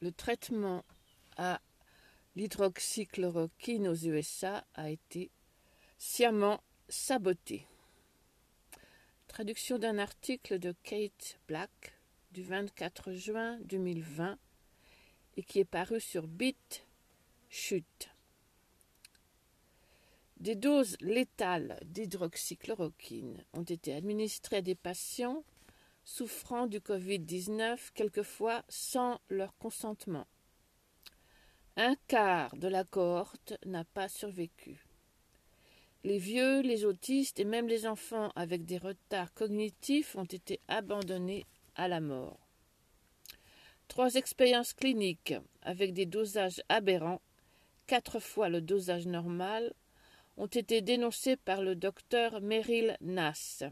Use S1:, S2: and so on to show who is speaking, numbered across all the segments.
S1: le traitement à l'hydroxychloroquine aux USA a été sciemment saboté. Traduction d'un article de Kate Black du 24 juin 2020 et qui est paru sur Bit Chute. Des doses létales d'hydroxychloroquine ont été administrées à des patients souffrant du Covid-19, quelquefois sans leur consentement. Un quart de la cohorte n'a pas survécu. Les vieux, les autistes et même les enfants avec des retards cognitifs ont été abandonnés à la mort. Trois expériences cliniques avec des dosages aberrants, quatre fois le dosage normal, ont été dénoncées par le docteur Meryl Nass.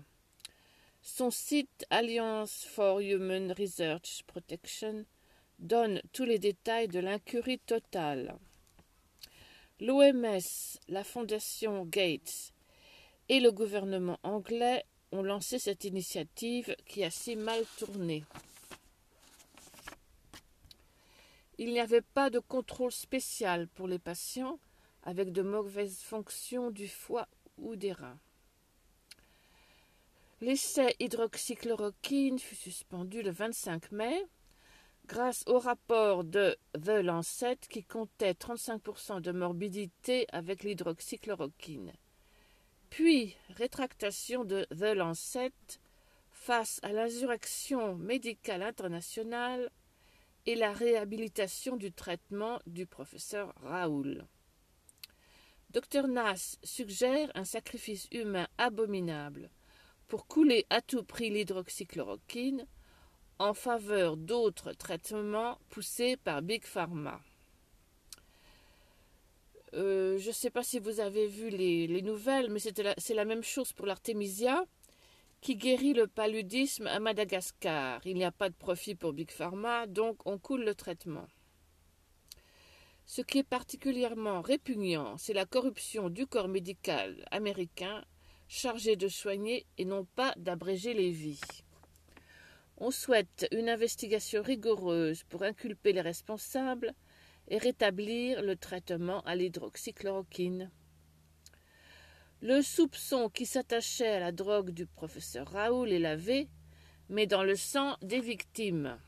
S1: Son site Alliance for Human Research Protection donne tous les détails de l'incurie totale. L'OMS, la Fondation Gates et le gouvernement anglais ont lancé cette initiative qui a si mal tourné. Il n'y avait pas de contrôle spécial pour les patients avec de mauvaises fonctions du foie ou des reins. L'essai hydroxychloroquine fut suspendu le 25 mai grâce au rapport de The Lancet qui comptait 35% de morbidité avec l'hydroxychloroquine. Puis rétractation de The Lancet face à l'insurrection médicale internationale et la réhabilitation du traitement du professeur Raoul. Dr Nass suggère un sacrifice humain abominable pour couler à tout prix l'hydroxychloroquine en faveur d'autres traitements poussés par Big Pharma. Euh, je ne sais pas si vous avez vu les, nouvelles, mais c'est la, la, même chose pour l'artémisia qui guérit le paludisme à Madagascar. Il n'y a pas de profit pour Big Pharma, donc on coule le traitement. Ce qui est particulièrement répugnant, c'est la corruption du corps médical américain chargé de soigner et non pas d'abréger les vies. On souhaite une investigation rigoureuse pour inculper les responsables et rétablir le traitement à l'hydroxychloroquine. Le soupçon qui s'attachait à la drogue du professeur Raoul est lavé, mais dans le sang des victimes.